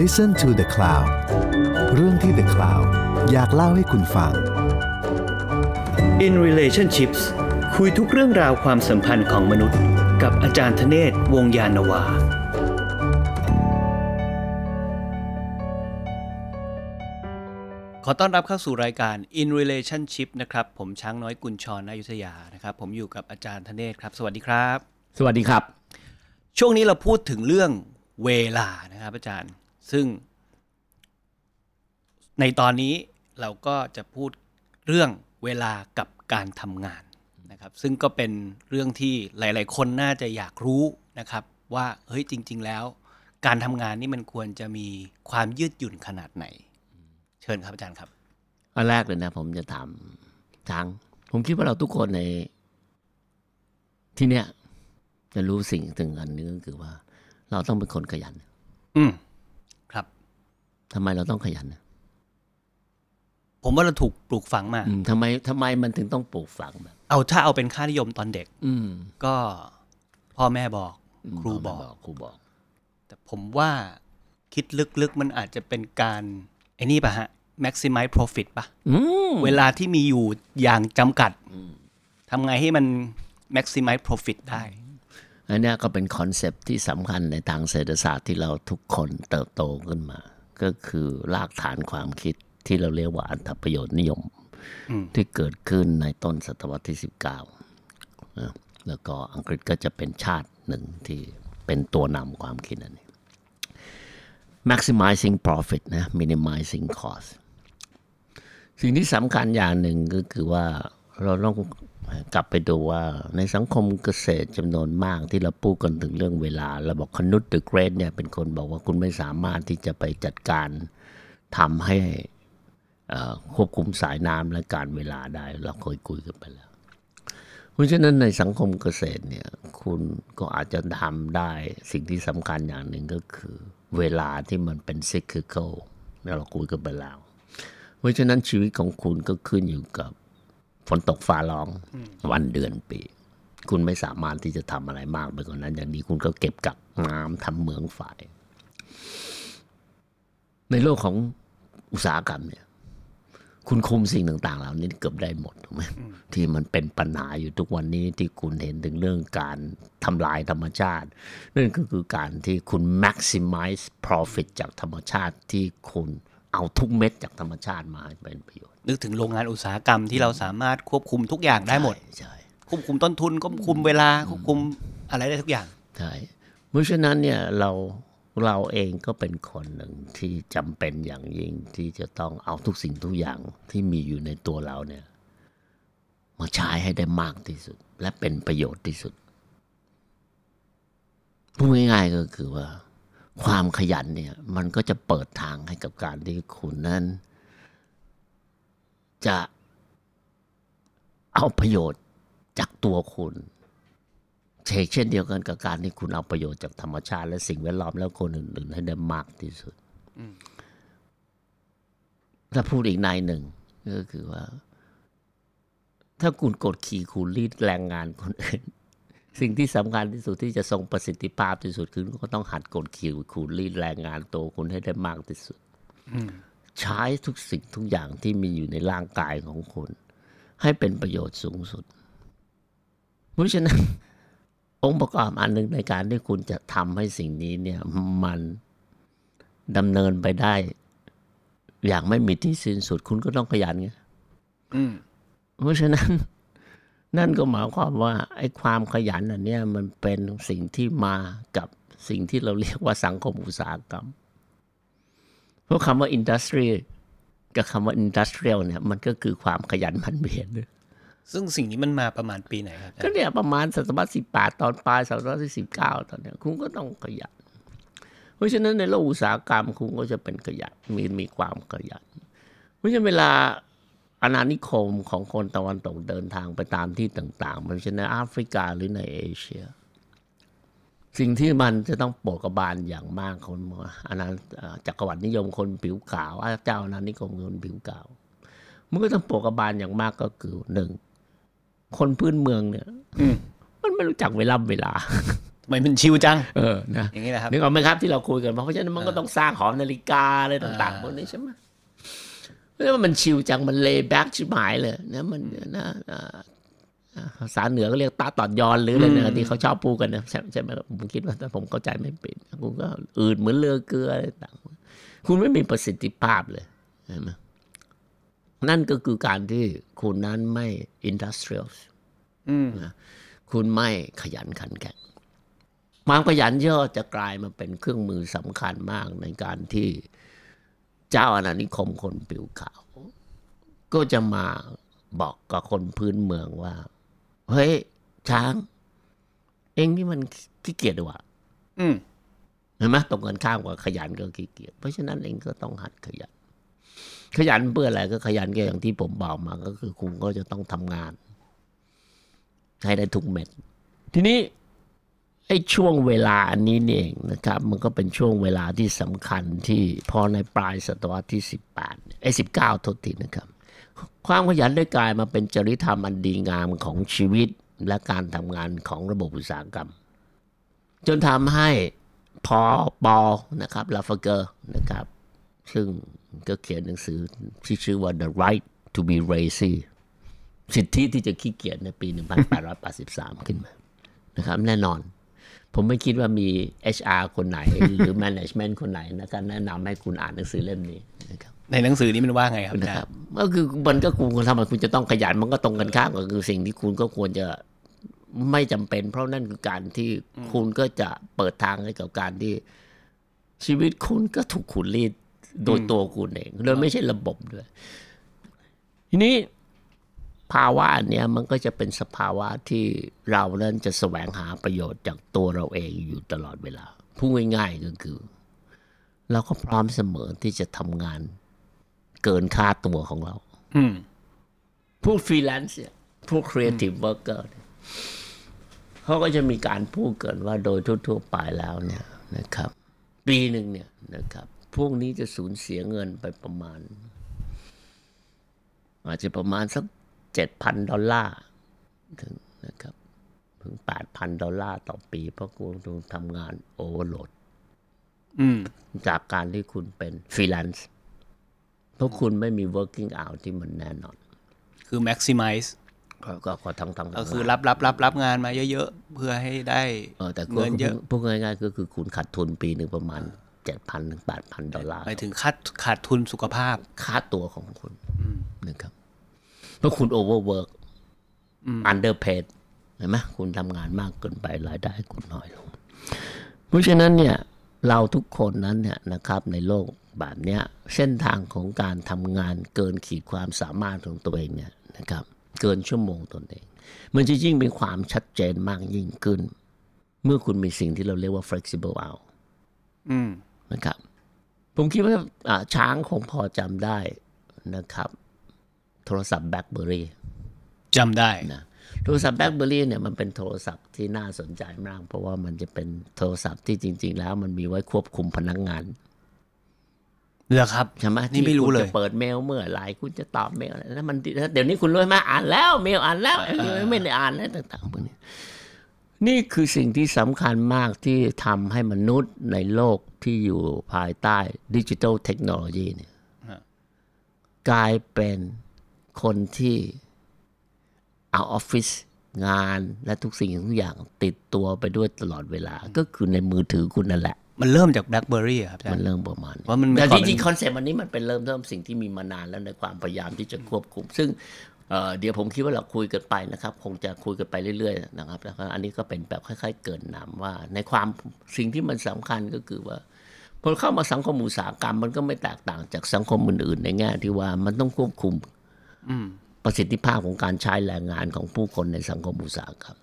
Listen to the Cloud เรื่องที่ The Cloud อยากเล่าให้คุณฟัง In Relationships คุยทุกเรื่องราวความสัมพันธ์ของมนุษย์ กับอาจารย์ธเนศวงศ์ยานนาวา ขอต้อนรับเข้าสู่รายการ In Relationship นะครับ ผมช้างน้อยกุญชรนายุทธยานะครับ ผมอยู่กับอาจารย์ธเนศครับ สวัสดีครับ สวัสดีครับ ช่วงนี้เราพูดถึงเรื่องเวลานะครับอาจารย์ ซึ่ง ในตอนนี้เราก็จะพูดเรื่องเวลากับการทำงานนะครับ ซึ่งก็เป็นเรื่องที่หลาย ๆ คนน่าจะอยากรู้นะครับ ว่าเฮ้ยจริง ๆ แล้ว การทำงานนี่มันควรจะมีความยืดหยุ่นขนาดไหน เชิญครับอาจารย์ครับอันแรกเลยนะ ผมจะถามช้างผมคิดว่าเราทุกคนในที่เนี้ยจะรู้สิ่งถึงอันนึงก็คือว่า เราต้องเป็นคนขยัน อืมครับ ทำไมเราต้องขยัน ผมว่าเราถูกปลูกฝังมาอืมทำไมทำไมมันถึงต้องปลูกฝังแบบเอาถ้าเอาเป็นค่านิยมตอนเด็ก อืมก็พ่อแม่บอก ครูบอกครูบอก แต่ผมว่าคิดลึกๆ มันอาจจะเป็นการไอ้นี่ป่ะฮะ maximize profit ป่ะอืมเวลาที่มีอยู่อย่างจำกัดทำไงให้มัน maximize profit ได้ อันเนี้ยก็เป็นคอนเซปต์ที่สำคัญในทางเศรษฐศาสตร์ที่เราทุกคนเติบโตขึ้นมา ก็คือรากฐานความคิดที่เราเรียกว่าอัตประโยชน์นิยมอืมที่เกิดขึ้นในต้นศตวรรษที่ 19นะแล้วก็อังกฤษก็จะเป็นชาติหนึ่งที่เป็นตัวนำความคิดอันนี้ maximizing profit นะ minimizing cost สิ่งที่สำคัญอย่างหนึ่งก็คือว่าเราต้อง กลับไปดูว่าในสังคมเกษตรจำนวนมากที่เราพูดกันถึงเรื่องเวลาเราบอกคนุษตเดอเกรดเนี่ยเป็นคนบอกว่าคุณไม่สามารถที่จะไปจัดการทำให้ควบคุมสายน้ำและการเวลาได้ เราเคยคุยกันไปแล้ว เพราะฉะนั้นในสังคมเกษตรเนี่ยคุณก็อาจจะทำได้สิ่งที่สำคัญอย่างหนึ่งก็คือ เวลาที่มันเป็น cyclical แล้วเราคุยกันไปแล้ว เพราะฉะนั้นชีวิตของคุณก็ขึ้นอยู่กับ ฝนตกฟ้าร้องวันเดือนปี คุณไม่สามารถที่จะทำอะไรมากไปกว่านั้น อย่างนี้คุณก็เก็บกักน้ำทำเหมืองฝ่าย ในโลกของอุตสาหกรรมเนี่ย คุณคุมสิ่งต่าง ๆ เหล่านี้เกือบได้หมดถูกไหมที่มันเป็นปัญหาอยู่ทุกวันนี้ที่คุณเห็นถึงเรื่องการทำลายธรรมชาติ นั่นก็คือการที่คุณ maximize profit จากธรรมชาติที่คุณเอาทุกเม็ดจากธรรมชาติมาให้เป็นประโยชน์ นึกถึงโรงงานอุตสาหกรรมที่เราสามารถควบคุมทุกอย่างได้หมดใช่ควบคุมต้นทุนควบคุมเวลาควบคุมอะไรได้ทุกอย่างใช่เพราะฉะนั้นเนี่ยเราเราเองก็เป็นคนหนึ่งที่จำเป็นอย่างยิ่งที่จะต้องเอาทุกสิ่งทุกอย่างที่มีอยู่ในตัวเราเนี่ยมาใช้ให้ได้มากที่สุด และเป็นประโยชน์ที่สุดพูดง่ายๆก็คือว่า ความขยันเนี่ย มันก็จะเปิดทางให้กับการที่คุณนั้น จะเอาประโยชน์จากตัวคุณเช่นเช่นเดียวกันกับการที่คุณเอาประโยชน์จากธรรมชาติ และสิ่งแวดล้อมและคนอื่น ๆ ให้ได้มากที่สุดถ้าพูดอีกในหนึ่งก็คือว่า ถ้าคุณกดขี่คุณรีดแรงงานคนอื่น สิ่งที่สำคัญที่สุดที่จะทรงประสิทธิภาพที่สุดคือก็ต้องหัดกดขี่คุณรีดแรงงานตัวคุณให้ได้มากที่สุด ใช้ทุกสิ่งทุกอย่างที่มีอยู่ในร่างกายของคุณให้เป็นประโยชน์สูงสุด เพราะฉะนั้นองค์ประกอบอันหนึ่งในการที่คุณจะทำให้สิ่งนี้เนี่ยมันดำเนินไปได้ อย่างไม่มีที่สิ้นสุด คุณก็ต้องขยันไงอืมเพราะฉะนั้น นั่นก็หมายความว่า ไอ้ความขยันอันเนี้ยมันเป็นสิ่งที่มากับสิ่งที่เราเรียกว่าสังคมอุตสาหกรรมเพ ราะคำว่า industry กับคำว่า industrial เนี่ยมันก็คือความขยันหมันเพียรซึ่งสิ่งนี้มันมาประมาณปีไหนครับอาก็จารย์เนี่ยประมาณศตวรรษที่สิบแปดตอนปลายศตวรรษที่สิบเก้าตอนเนี้ยคุณก็ต้องขยัน เพราะฉะนั้นในโลกอุตสาหกรรมคุณก็จะเป็นขยันมีมีความขยัน เพราะฉะนั้นเวลาอาณานิคมของคนตะวันตกเดินทางไปตามที่ต่างๆมันเช่นในแอฟริกาหรือในเอเชีย สิ่งที่มันจะต้องโปรดกระบาลอย่างมากคนอาณาเอ่อจักรวรรดินิยมคนผิวขาวอะเจ้าอาณานิคมคนผิวขาวมันก็ต้องโปรดกระบาลอย่างมากก็คือหนึ่งคนพื้นเมืองเนี่ยอืมมันไม่รู้จักเวลาเวลาทำไมมัน chill จัง เออนะอย่างนี้แหละครับนึกออกไหมครับที่เราคุยกันมาเพราะฉะนั้นมันก็ต้องสร้างหอนาฬิกาอะไรต่างๆพวกนี้ใช่ไหมเพราะฉะนั้นมัน chill จังมัน laid back ชิบหายเลยนะมันนะ อ่าอ่าภาษาเหนือก็เรียกต๊ะต่อนยอนหรืออะไรนะที่เขาชอบพูดกันนะใช่ใช่ไหมครับผมคิดว่าถ้าผมเข้าใจไม่เป็นคุณก็อืดเหมือนเรือเกลืออะไรต่างๆคุณไม่มีประสิทธิภาพเลยเห็นไหมนั่นก็คือการที่คุณนั้นไม่ industrial อืมคุณไม่ขยันขันแข็งความขยันเยอะจะกลายมาเป็นเครื่องมือสำคัญมากในการที่เจ้าอาณานิคมคนผิวขาว ก็จะมาบอกกับคนพื้นเมืองว่า เฮ้ย ช้าง เอ็งนี่มันขี้เกียจดีว่ะอืมเห็นไหมตรงกันข้ามกับขยันก็ขี้เกียจเพราะฉะนั้นเอ็งก็ต้องหัดขยัน ขยันเพื่ออะไรก็ขยันก็อย่างที่ผมบอกมาก็คือคุณก็จะต้องทำงานให้ได้ทุกเม็ด ทีนี้ไอ้ช่วงเวลาอันนี้นี่เองนะครับ มันก็เป็นช่วงเวลาที่สำคัญที่พอในปลายศตวรรษที่สิบแปดไอ้สิบเก้าทษทีนะครับ ความขยันได้กลายมาเป็นจริยธรรมอันดีงามของชีวิตและการทำงานของระบบอุตสาหกรรม จนทำให้พอปอนะครับลาฟเกอร์นะครับ ซึ่งก็เขียนหนังสือที่ชื่อว่า The Right to be Lazy สิทธิที่จะขี้เกียจในปี 1883 ขึ้นมานะครับ แน่นอน ผมไม่คิดว่ามี HR คนไหน หรือ Management คนไหนนะครับแนะนำให้คุณอ่านหนังสือเล่มนี้นะครับในหนังสือนี้มันว่าไงครับนะครับ ก็คือมันก็คุณทำไมคุณจะต้องขยันมันก็ตรงกันข้ามก็คือสิ่งที่คุณก็ควรจะไม่จำเป็น เพราะนั่นคือการที่คุณก็จะเปิดทางให้กับการที่ชีวิตคุณก็ถูกขุดรีดโดยตัวคุณเองโดยไม่ใช่ระบบด้วย ทีนี้ภาวะอันเนี้ยมันก็จะเป็นสภาวะที่เรานั้นจะแสวงหาประโยชน์จากตัวเราเองอยู่ตลอดเวลาพูดง่ายๆก็คือ เราก็พร้อมเสมอที่จะทำงาน เกินค่าตัวของเราอืมพวกฟรีแลนซ์เนี่ยพวก creative worker เขาก็จะมีการพูดกันว่าโดยทั่วๆไปแล้วเนี่ยนะครับ ปีหนึ่งเนี่ยนะครับ พวกนี้จะสูญเสียเงินไปประมาณ อาจจะประมาณสักเจ็ดพันดอลลาร์ถึงนะครับถึงแปดพันดอลลาร์ต่อปี เพราะคุณต้องทำงาน overload อืมจากการที่คุณเป็นฟรีแลนซ์ เพราะคุณไม่มี working hour ที่มันแน่นอน คือ maximize ก็ก็ก็ทั้งทั้งก็คือรับรับรับรับงานมาเยอะๆ เพื่อให้ได้เออแต่เงินเยอะพูดง่ายๆก็คือคุณขาดทุนปีหนึ่งประมาณเจ็ดพันถึงแปดพันดอลลาร์หมายถึงขาดขาดทุนสุขภาพค่าตัวของคุณนะครับ เพราะคุณ overwork underpaid เห็นไหมคุณทำงานมากเกินไปรายได้คุณน้อยลง เพราะฉะนั้นเนี่ย เราทุกคนนั้นเนี่ยนะครับในโลกแบบเนี้ยเส้นทางของการทำงานเกินขีดความสามารถของตัวเองเนี่ยนะครับเกินชั่วโมงตนเอง มันจะยิ่งมีความชัดเจนมากยิ่งขึ้น เมื่อคุณมีสิ่งที่เราเรียกว่า flexible hour อืมนะครับ ผมคิดว่าอ่าช้างคงพอจำได้นะครับ โทรศัพท์แบล็คเบอรี่จำได้นะ โทรศัพท์แบล็คเบอรี่เนี่ยมันเป็นโทรศัพท์ที่น่าสนใจมาก เพราะว่ามันจะเป็นโทรศัพท์ที่จริง ๆ แล้วมันมีไว้ควบคุมพนักงานเหรอครับใช่ไหมนี่ไม่รู้เลยที่คุณจะเปิดเมลเมื่อไหร่คุณจะตอบเมลอะไรแล้วมันเดี๋ยวนี้คุณรู้ไหมอ่านแล้วเมลอ่านแล้วไม่ได้อ่านแล้วต่างๆพวกนี้นี่คือสิ่งที่สำคัญมากที่ทำให้มนุษย์ในโลกที่อยู่ภายใต้ดิจิทัลเทคโนโลยีเนี่ยฮะกลายเป็นคนที่ เอาออฟฟิศงานและทุกสิ่งทุกอย่างติดตัวไปด้วยตลอดเวลา ก็คือในมือถือคุณนั่นแหละ มันเริ่มจาก BlackBerry อะครับอาจารมันย์เริ่มประมาณว่ามันแต่ก่จอนมันริงๆคอนเซ็ปต์วันนี้มันเป็นเริ่มเริ่มสิ่งที่มีมานานแล้วในความพยายามที่จะควบคุม ซึ่งเอ่อเดี๋ยวผมคิดว่าเราคุยกันไปนะครับ คงจะคุยกันไปเรื่อยๆนะครับแล้วก็อันนี้ก็เป็นแบบคล้ายๆเกรินนำว่า ในความสิ่งที่มันสำคัญก็คือว่าพอเข้ามาสังคมอุตสาหกรรมมันก็ไม่แตกต่างจากสังคมอื่นๆ ในแง่ที่ว่ามันต้องควบคุม อืม ประสิทธิภาพของการใช้แรงงานของผู้คนในสังคมอุตสาหกรรม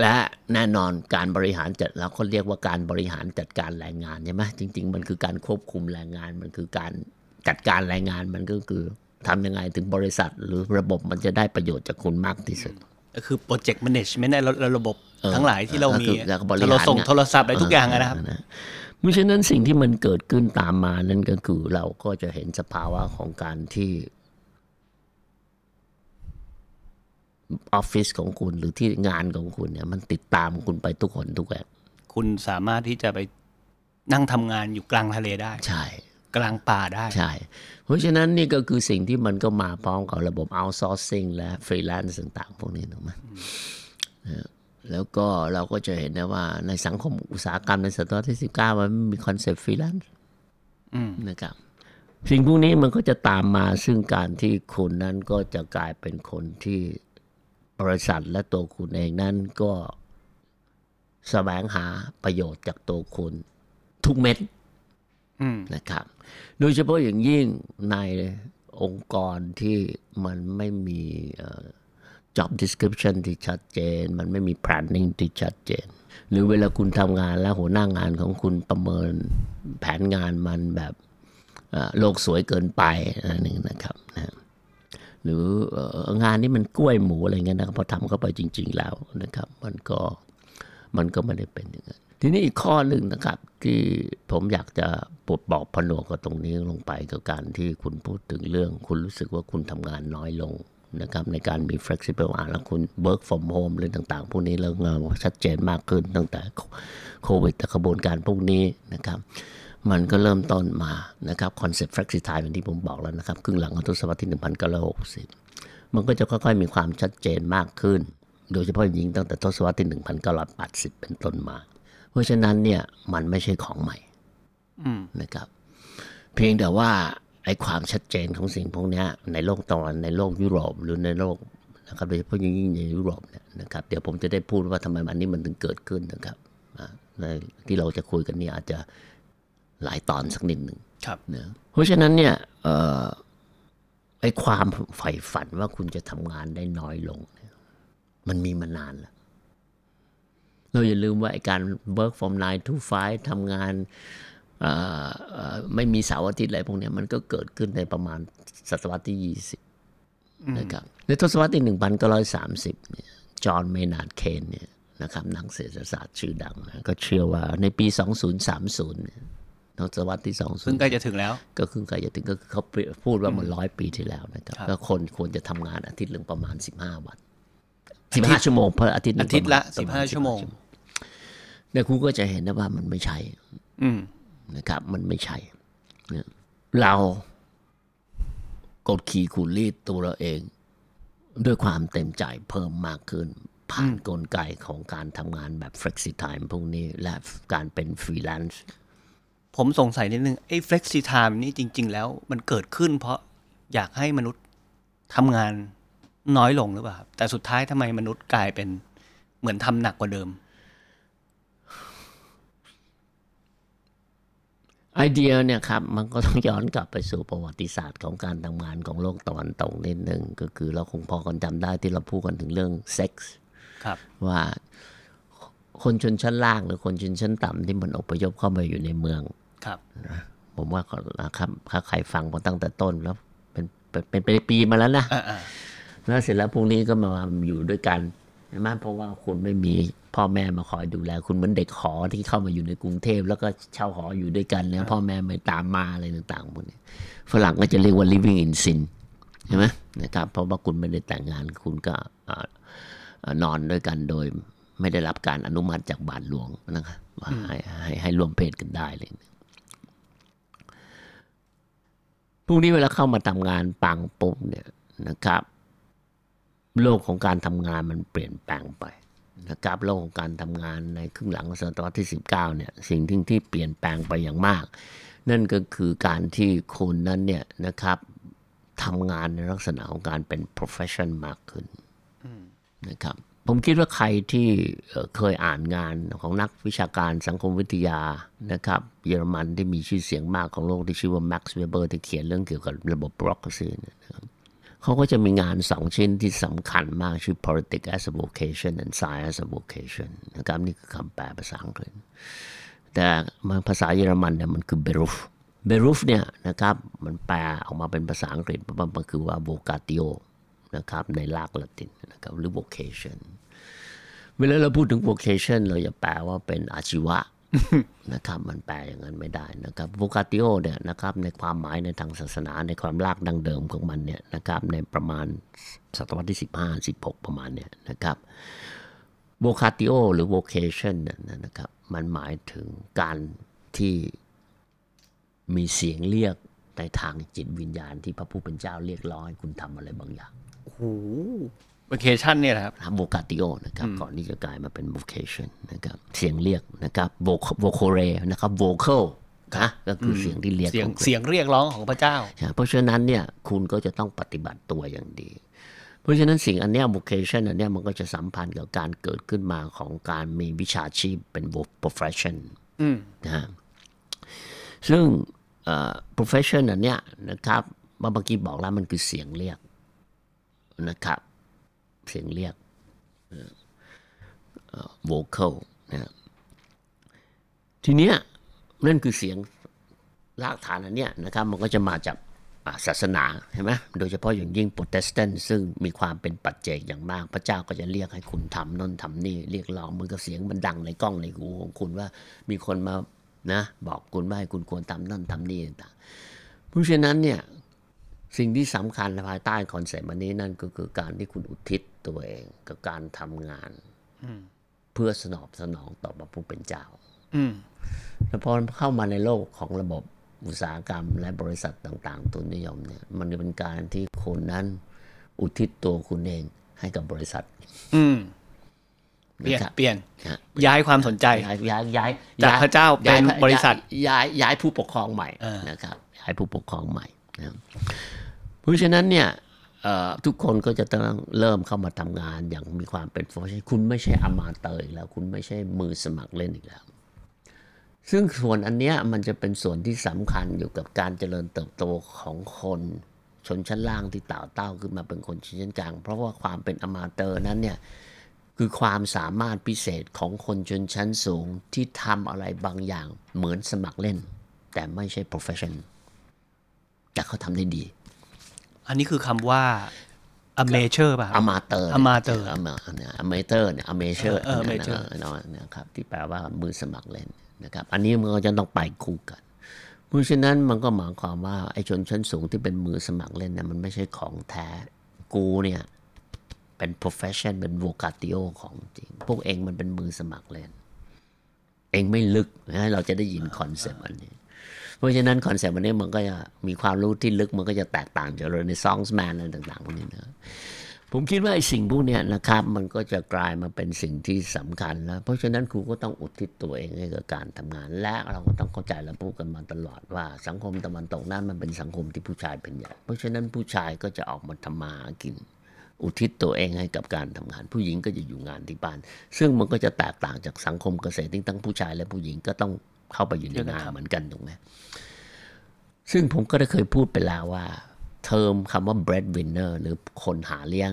และแน่นอนการบริหารจัดเราก็เรียกว่าการบริหารจัดการแรงงานใช่ไหมจริง ๆ มันคือการควบคุมแรงงานมันคือการจัดการแรงงานมันก็คือทำยังไงถึงบริษัท หรือระบบมันจะได้ประโยชน์จากคุณมากที่สุดก็คือ Project Management ในระระบบเออทั้งหลายที่เรามีก็คือแล้วก็บริหารถ้าเราส่งงานโทรศัพท์อะไรทุกอย่างอะนะครับนะเพราะฉะนั้นสิ่งที่มันเกิดขึ้นตามมานั่นก็คือเราก็จะเห็นสภาวะของการที่ ออฟฟิศของคุณหรือที่งานของคุณเนี่ย มันติดตามคุณไปทุกคนทุกแห่งคุณสามารถที่จะไปนั่งทำงานอยู่กลางทะเลได้ ใช่ กลางป่าได้ ใช่ เพราะฉะนั้นนี่ก็คือสิ่งที่มันก็มาพร้อมกับระบบ outsourcing และ freelance ต่างๆ พวกนี้ถูกไหมนะแล้วก็เราก็จะเห็นนะว่าในสังคมอุตสาหกรรมในศตวรรษที่ 19 มันไม่มีคอนเซ็ปต์ freelance อืมนะครับสิ่งพวกนี้มันก็จะตามมาซึ่งการที่คุณนั้นก็จะกลายเป็นคนที่ บริษัทและตัวคุณเองนั้นก็แสวงหาประโยชน์จากตัวคุณ ทุกเม็ดอืมนะครับ โดยเฉพาะอย่างยิ่งในองค์กรที่มันไม่มีเอ่อ job description ที่ชัดเจน มันไม่มี planning ที่ชัดเจน หรือเวลาคุณทำงานแล้วหัวหน้างานของคุณประเมินแผนงานมันแบบเอ่อโลกสวยเกินไปอะไรหนึ่งนะครับนะ หรือองานนี้มันกล้วยหมูอะไรเงี้ยนะครับพอทำเข้าไปจริง ๆ แล้วนะครับ มันก็มันก็ไม่ได้เป็นอย่างนั้นทีนี้อีกข้อหนึ่งนะครับ ที่ผมอยากจะปลดบอกผนวกกับตรงนี้ลงไปกับการที่คุณพูดถึงเรื่อง คุณรู้สึกว่าคุณทำงานน้อยลงนะครับในการมี flexible hour แล้วคุณ work from home เรื่องต่าง ๆ พวกนี้แล้วงานชัดเจนมากขึ้นตั้งแต่โควิดแต่กระบวนการพวกนี้นะครับ มันก็เริ่มต้นมานะครับคอนเซ็ปต์ flexi time อย่างที่ผมบอกแล้วนะครับครึ่งหลังของทศวรรษที่ 1960 มันก็จะค่อยๆ มีความชัดเจนมากขึ้น โดยเฉพาะอย่างยิ่งตั้งแต่ทศวรรษที่ 1980 เป็นต้นมา เพราะฉะนั้นเนี่ยมันไม่ใช่ของใหม่อืมนะครับ เพียงแต่ว่าไอ้ความชัดเจนของสิ่งพวกเนี้ยในโลกตะวันในโลกยุโรปหรือในโลกนะครับโดยเฉพาะยิ่งๆในยุโรปเนี่ยนะครับเดี๋ยวผมจะได้พูดว่าทำไมอันนี้มันถึงเกิดขึ้นนะครับอ่าในที่เราจะคุยกันเนี่ยอาจจะ หลายตอนสักนิดหนึ่งครับนะเพราะฉะนั้นเนี่ยเอ่อไอ้ความใฝ่ฝันว่าคุณจะทำงานได้น้อยลงเนี่ยมันมีมานานแล้ว เราอย่าลืมว่าไอ้การ work from 9 to 5ทำงานเอ่อเอ่อไม่มีเสาร์อาทิตย์อะไรพวกเนี้ยมันก็เกิดขึ้นในประมาณศตวรรษที่ 20 นะครับ ในทศวรรษที่ 1930 เนี่ย จอห์นเมนาร์ดเคนส์เนี่ยนะครับนักเศรษฐศาสตร์ชื่อดังนะก็เชื่อว่าในปี 2030เนี่ย ทศวรรษที่20ซึ่งใกล้จะถึงแล้ว ก็คือใกล้จะถึงก็คือเขาพูดว่ามันร้อยปีที่แล้วนะครับครับก็คนควรจะทำงานอาทิตย์หนึ่งประมาณ15วัน15ชั่วโมงเพราะอาทิตย์หนึ่งอาทิตย์ละประมาณ15ชั่วโมงเนี่ยคุณก็จะเห็นนะว่ามันไม่ใช่ อืมนะครับ มันไม่ใช่เนี่ยเรากดขี่ขูดรีดตัวเราเอง ด้วยความเต็มใจเพิ่มมากขึ้น ผ่านกลไกของการทำงานแบบ flexi time พวกนี้และการเป็นฟรีแลนซ์ ผมสงสัยนิดนึงไอ้ flexi time นี่จริง ๆ แล้วมันเกิดขึ้น เพราะอยากให้มนุษย์ทำงานน้อยลงหรือเปล่าครับแต่สุดท้ายทำไมมนุษย์กลายเป็นเหมือนทำหนักกว่าเดิม ไอเดียเนี่ยครับ มันก็ต้องย้อนกลับไปสู่ประวัติศาสตร์ของการทำงานของโลกตะวันตกนิดหนึ่งก็คือเราคงพอกันจำได้ที่เราพูดกันถึงเรื่องเซ็กส์ครับว่า คนชนชั้นล่างหรือคนชนชั้นต่ำที่มันอพยพเข้ามาอยู่ในเมืองครับผมว่าก็นะครับถ้าใครฟังมาตั้งแต่ต้นแล้ว เป็นเป็นเป็นเป็นปีมาแล้วนะอ่าอ่าแล้วเสร็จแล้วพวกนี้ก็มาอยู่ด้วยกันใช่ไหมเพราะว่าคุณไม่มีพ่อแม่มาคอยดูแล คุณเหมือนเด็กหอที่เข้ามาอยู่ในกรุงเทพแล้วก็เช่าหออยู่ด้วยกันแล้วพ่อแม่ไม่ตามมาอะไรต่างๆพวกนี้ฝรั่งก็จะเรียกว่า living in sin ใช่ไหมนะครับเพราะว่าคุณไม่ได้แต่งงานคุณก็อ่าอ่านอนด้วยกันโดย ไม่ได้รับการอนุมัติจากบาทหลวงนะครับว่าให้ให้ให้ร่วมเพศกันได้เลยพวกนี้เวลาเข้ามาทำงานปังปุ๊บเนี่ยนะครับ โลกของการทำงานมันเปลี่ยนแปลงไปนะครับโลกของการทำงานในครึ่งหลังศตวรรษที่ 19เนี่ยสิ่งที่ที่เปลี่ยนแปลงไปอย่างมาก นั่นก็คือการที่คุณนั้นเนี่ยนะครับทำงานในลักษณะของการเป็น profession มากขึ้นนะครับ ผมคิดว่าใครที่เคยอ่านงานของนักวิชาการสังคมวิทยานะครับเยอรมันที่มีชื่อเสียงมากของโลกที่ชื่อว่า Max Weber ที่เขียนเรื่องเกี่ยวกับระบบ bureaucracy เนี่ยนะครับเขาก็จะมีงานสองชิ้นที่สำคัญมากชื่อ politics as a vocation and science as a vocation นะครับนี่คือคำแปลภาษาอังกฤษ แต่มาภาษาเยอรมันเนี่ยมันคือ beruf beruf เนี่ยนะครับมันแปลออกมาเป็นภาษาอังกฤษมันมันคือว่า vocatio นะครับในรากละตินนะครับหรือ vocation เวลาเราพูดถึง vocation เราอย่าแปลว่าเป็นอาชีวะนะครับมันแปลอย่างนั้นไม่ได้นะครับ vocatio เนี่ยนะครับในความหมายในทางศาสนาในความรากดั้งเดิมของมันเนี่ยนะครับในประมาณศตวรรษที่ 15 16 ประมาณเนี่ยนะครับ vocatio หรือ vocation เนี่ยนะครับมันหมายถึงการที่มีเสียงเรียกในทางจิตวิญญาณที่พระผู้เป็นเจ้าเรียกร้องให้คุณทำอะไรบางอย่างโอ้โห vacation เนี่ยนะครับนะครับ vocatio นะครับ ก่อนที่จะกลายมาเป็น vocation นะครับ เสียงเรียกนะครับ voc- vocare นะครับ vocal นะก็คือเสียงที่เรียกเสียงของคุณเสียงเรียกร้องของพระเจ้าใช่เพราะฉะนั้นเนี่ยคุณก็จะต้องปฏิบัติตัวอย่างดี เพราะฉะนั้นสิ่งอันเนี้ย vocation อันเนี้ยมันก็จะสัมพันธ์กับการเกิดขึ้นมาของการมีวิชาชีพเป็น vo- profession อืมนะฮะซึ่งเอ่อ profession อันเนี้ยนะครับเมื่อกี้บอกแล้วมันคือเสียงเรียก นะครับ เสียงเรียกเอ่อเอ่อ vocal นะทีเนี้ยนั่นคือเสียงรากฐานอันเนี้ยนะครับ มันก็จะมาจากศาสนาใช่ไหมโดยเฉพาะอย่างยิ่งโปรเตสแตนต์ซึ่งมีความเป็นปัจเจกอย่างมาก พระเจ้าก็จะเรียกให้คุณทำนั่นทำนี่เรียกร้องเหมือนกับเสียงมันดังในกล้องในหูของคุณว่ามีคนมานะบอกคุณว่าให้คุณควรทำนั่นทำนี่ต่างเพราะฉะนั้นเนี่ย สิ่งที่สำคัญภายใต้คอนเซ็ปต์อันนี้นั่นก็คือการที่คุณอุทิศตัวเองกับการทำงานเพื่อตอบสนองต่อพระผู้เป็นเจ้าอืมแล้วพอเข้ามาในโลกของระบบอุตสาหกรรม และบริษัทต่างๆ ทุนนิยมเนี่ย มันเป็นการที่คุณนั้น อุทิศตัวคุณเองให้กับบริษัท อืมเปลี่ยนนะครับเปลี่ยนนะฮะย้ายความสนใจย้ายย้ายย้ายจากพระเจ้าเป็นย้ายบริษัท ย้ายย้ายผู้ปกครองใหม่เออนะครับ ย้ายผู้ปกครองใหม่นะค รับเพราะฉะนั้นเนี่ยทุกคนก็จะต้องเริ่มเข้ามาทำงานอย่างมีความเป็น profession คุณไม่ใช่ amateur อีกแล้ว คุณไม่ใช่มือสมัครเล่นอีกแล้ว ซึ่งส่วนอันเนี้ยมันจะเป็นส่วนที่สำคัญอยู่กับการเจริญเติบโตของคนชนชั้นล่างที่ไต่เต้าขึ้นมาเป็นคนชนชั้นกลาง เพราะว่าความเป็น amateur นั้นเนี่ยคือความสามารถพิเศษของคนชนชั้นสูงที่ทำอะไรบางอย่างเหมือนสมัครเล่น แต่ไม่ใช่ profession แต่เขาทำได้ดี อันนี้คือคำว่า amateur ป่ะ amateur amateur อมาเนี่ย amateur เนี่ย amateur เออ amateur นะครับที่แปลว่ามือสมัครเล่นนะครับ อันนี้มันก็จะต้องไปคู่กัน เพราะฉะนั้นมันก็หมายความว่าไอ้ชนชั้นสูงที่เป็นมือสมัครเล่นเนี่ยมันไม่ใช่ของแท้ กูเนี่ยเป็น profession เป็น vocation ของจริง พวกเอ็งมันเป็นมือสมัครเล่น เอ็งไม่ลึกนะเราจะได้ยินคอนเซปต์อันนี้ เพราะฉะนั้นคอนเซปต์อันนี้มันก็จะมีความรู้ที่ลึกมันก็จะแตกต่างจาก Renaissance man อะไรต่างๆพวกนี้นะผมคิดว่าไอ้สิ่งพวกนี้นะครับ มันก็จะกลายมาเป็นสิ่งที่สำคัญแล้ว เพราะฉะนั้นคุณก็ต้องอุทิศตัวเองให้กับการทำงาน และเราก็ต้องเข้าใจและพูดกันมาตลอดว่าสังคมตะวันตกนั้นมันเป็นสังคมที่ผู้ชายเป็นใหญ่ เพราะฉะนั้นผู้ชายก็จะออกมาทำมาหากิน อุทิศตัวเองให้กับการทำงาน ผู้หญิงก็จะอยู่งานที่บ้าน ซึ่งมันก็จะแตกต่างจากสังคมเกษตรที่ทั้งผู้ชายและผู้หญิงก็ต้อง เข้าไปอยู่ในงานเหมือนกันถูกไหมซึ่งผมก็ได้เคยพูดไปแล้วว่า เทอมคำว่า breadwinner หรือคนหาเลี้ยง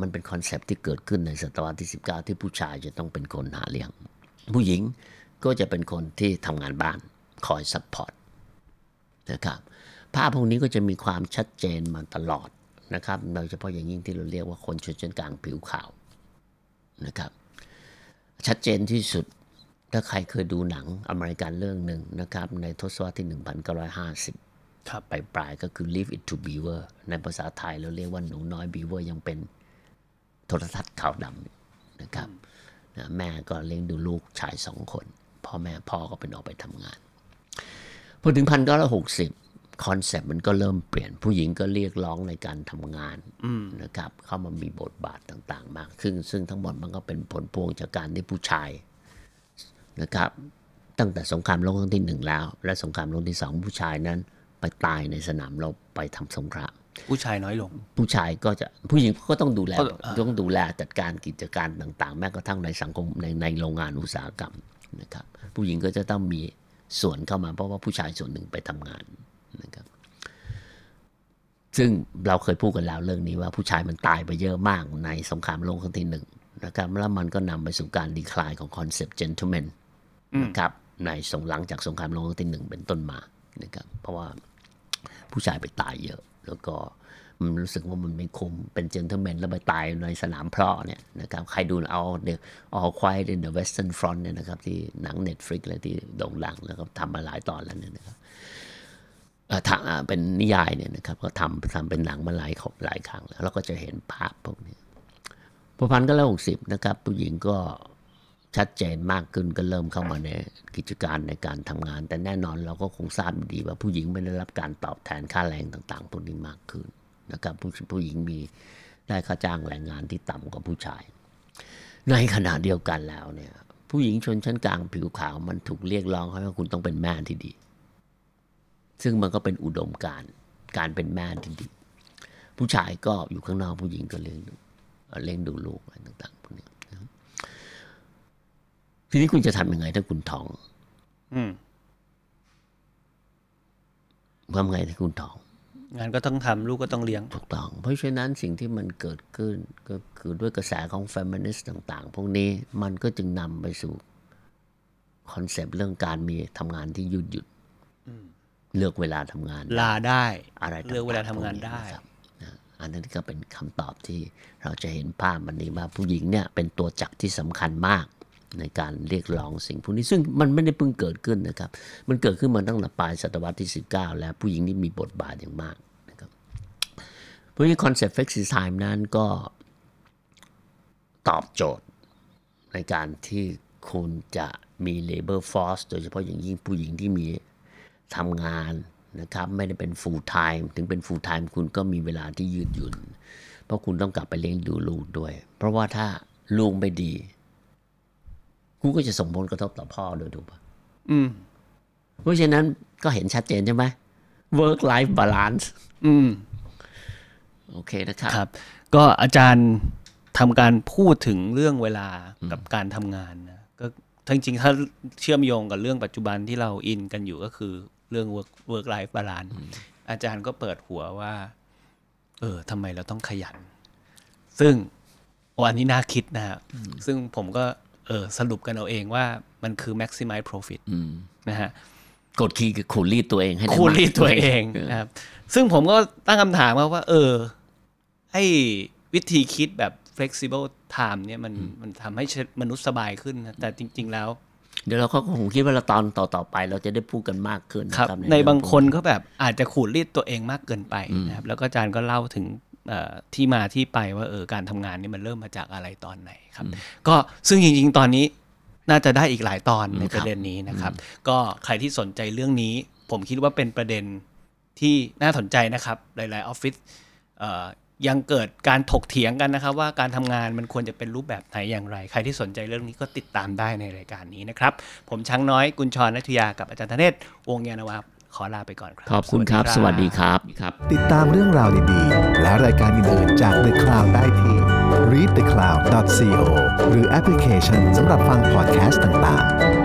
มันเป็นคอนเซปต์ที่เกิดขึ้นในศตวรรษที่ 19 ที่ผู้ชายจะต้องเป็นคนหาเลี้ยง ผู้หญิงก็จะเป็นคนที่ทำงานบ้านคอย support นะครับภาพพวกนี้ก็จะมีความชัดเจนมาตลอดนะครับโดยเฉพาะอย่างยิ่งที่เราเรียกว่าคนชนชั้นกลางผิวขาวนะครับชัดเจนที่สุด ถ้าใครเคยดูหนังอเมริกันเรื่องหนึ่งนะครับ ในทศวรรษที่ 1950ครับไปปลายๆก็คือ Leave It to Beaver ในภาษาไทยเราเรียกว่าหนูน้อยบีเวอร์ยังเป็นโทรทัศน์ขาวดำอยู่นะครับนะแม่ก็เลี้ยงดูลูกชายสองคน พ่อแม่พ่อก็เป็นออกไปทำงาน พอถึงพันเก้าร้อยหกสิบคอนเซปต์มันก็เริ่มเปลี่ยนผู้หญิงก็เรียกร้องในการทำงานนะครับ เข้ามามีบทบาทต่าง ๆ มากซึ่งซึ่งทั้งหมดมันก็เป็นผลพวงจากการที่ผู้ชาย นะครับ ตั้งแต่สงครามโลกครั้งที่หนึ่งแล้ว และสงครามโลกที่สองผู้ชายนั้นไปตายในสนามรบไปทำสงครามผู้ชายน้อยลง ผู้ชายก็จะผู้หญิงก็ต้องดูแลก็อ่าต้องดูแลจัดการกิจการต่าง ๆ แม้กระทั่งในสังคมในในโรงงานอุตสาหกรรมนะครับ ผู้หญิงก็จะต้องมีส่วนเข้ามาเพราะว่าผู้ชายส่วนหนึ่งไปทำงานนะครับ ซึ่งเราเคยพูดกันแล้วเรื่องนี้ว่าผู้ชายมันตายไปเยอะมากในสงครามโลกครั้งที่หนึ่งนะครับแล้วมันก็นำไปสู่การ decline ของคอนเซปต์ gentleman นะครับในสงหลังจากสงครามโลกครั้งที่หนึ่งเป็นต้นมานะครับเพราะว่าผู้ชายไปตายเยอะ แล้วก็มันรู้สึกว่ามันไม่คุ้มเป็น gentleman แล้วไปตายในสนามเพลาะเนี่ยนะครับใครดูเอาเด All Quiet in the Western Front เนี่ยนะครับที่หนัง Netflix เลยที่โด่งดังแล้วก็ทำมาหลายตอนแล้วเนี่ยนะครับเออถ้าอ่าเป็นนิยายเนี่ยนะครับก็ทำทำเป็นหนังมาหลายขหลายครั้งแล้วเราก็จะเห็นภาพพวกนี้พอพันก็แล้วหกสิบนะครับผู้หญิงก็ ชัดเจนมากขึ้นก็เริ่มเข้ามาในกิจการในการทำงาน แต่แน่นอนเราก็คงทราบดีว่าผู้หญิงไม่ได้รับการตอบแทนค่าแรงต่างๆพวกนี้มากขึ้นนะครับผู้ผู้หญิงมีได้ค่าจ้างแรงงานที่ต่ำกว่าผู้ชาย ในขณะเดียวกันแล้วเนี่ย ผู้หญิงชนชั้นกลางผิวขาวมันถูกเรียกร้องให้ว่าคุณต้องเป็นแม่ที่ดี ซึ่งมันก็เป็นอุดมการการเป็นแม่ที่ดี ผู้ชายก็อยู่ข้างนอกผู้หญิงก็เลี้ยงดูเลี้ยงดูลูกอะไรต่างๆพวกนี้นะครับ ทีนี้คุณจะทำยังไงถ้าคุณท้อง อืมทำไงถ้าคุณท้อง งานก็ต้องทำลูกก็ต้องเลี้ยง ถูกต้อง เพราะฉะนั้นสิ่งที่มันเกิดขึ้นก็คือด้วยกระแสของเฟมินิสต์ต่าง ๆ พวกนี้มันก็จึงนำไปสู่คอนเซปต์เรื่องการมีทำงานที่ยืดหยุ่นเลือกเวลาทำงาน ลาได้ อะไรต่างๆเลือกเวลาทำงานพวกได้นะครับนะอันนั้นก็เป็นคำตอบที่เราจะเห็นภาพมันนี้ว่าผู้หญิงเนี่ยเป็นตัวจักรที่สำคัญมาก ในการเรียกร้องสิ่งพวกนี้ซึ่งมันไม่ได้เพิ่งเกิดขึ้นนะครับ มันเกิดขึ้นมาตั้งแต่ปลายศตวรรษที่ 19 แล้วผู้หญิงนี่มีบทบาทอย่างมากนะครับเพราะฉะนั้นคอนเซ็ปต์ flexi time นั้นก็ตอบโจทย์ในการที่คุณจะมี labor force โดยเฉพาะอย่างยิ่งผู้หญิงที่มีทำงานนะครับ ไม่ได้เป็น full time ถึงเป็น full time คุณก็มีเวลาที่ยืดหยุ่น เพราะคุณต้องกลับไปเลี้ยงดูลูกด้วย เพราะว่าถ้าลูกไม่ดี คุณก็จะส่งผลกระทบต่อพ่อด้วยถูกปะอืม เพราะฉะนั้นก็เห็นชัดเจนใช่ไหม work life balance อืม โอเคนะครับครับ ก็อาจารย์ทำการพูดถึงเรื่องเวลากับการทำงานนะก็จริงๆ ถ้าเชื่อมโยงกับเรื่องปัจจุบันที่เราอินกันอยู่ก็คือเรื่อง work work life balance อาจารย์ก็เปิดหัวว่า เออทำไมเราต้องขยัน ซึ่งวันนี้น่าคิดนะฮะซึ่งผมก็ เออสรุปกันเอาเองว่ามันคือ maximize profit นะฮะกดคีย์คือคุณรีดตัวเองให้ได้คูณมากรีดตัวเองนะครับซึ่งผมก็ตั้งคำถามว่าว่า เออไอ้วิธีคิดแบบ flexible time เนี่ยมันมันทำให้มนุษย์สบายขึ้นนะแต่จริง ๆ แล้ว เดี๋ยวเราก็คงคิดว่าเราตอนต่อๆไป เราจะได้พูดกันมากขึ้นครับะในเรื่องบางพวกคนก็แบบอาจจะขูดรีดตัวเองมากเกินไปนะครับแล้วก็อาจารย์ก็เล่าถึงเอ่อ ที่มาที่ไปว่าเออการทำงานนี่มันเริ่มมาจากอะไรตอนไหนครับ ก็ซึ่งจริง ๆ ตอนนี้น่าจะได้อีกหลายตอนในประเด็นนี้นะครับ ก็ใครที่สนใจเรื่องนี้ ผมคิดว่าเป็นประเด็นที่น่าสนใจนะครับหลาย ๆ ออฟฟิศเอ่อยังเกิดการถกเถียงกันนะครับ ว่าการทำงานมันควรจะเป็นรูปแบบไหนอย่างไร ใครที่สนใจเรื่องนี้ก็ติดตามได้ในรายการนี้นะครับ ผมช้างน้อยกุญชรนัทยากับอาจารย์ธเนศวงศ์ยานวัฒน์ ขอลาไปก่อนครับ ขอบคุณครับ สวัสดีครับครับ ติดตามเรื่องราวดีๆ และรายการอื่นๆจาก The Cloud ได้ที่ readthecloud.co หรือแอปพลิเคชันสำหรับฟังพอดแคสต์ต่างๆ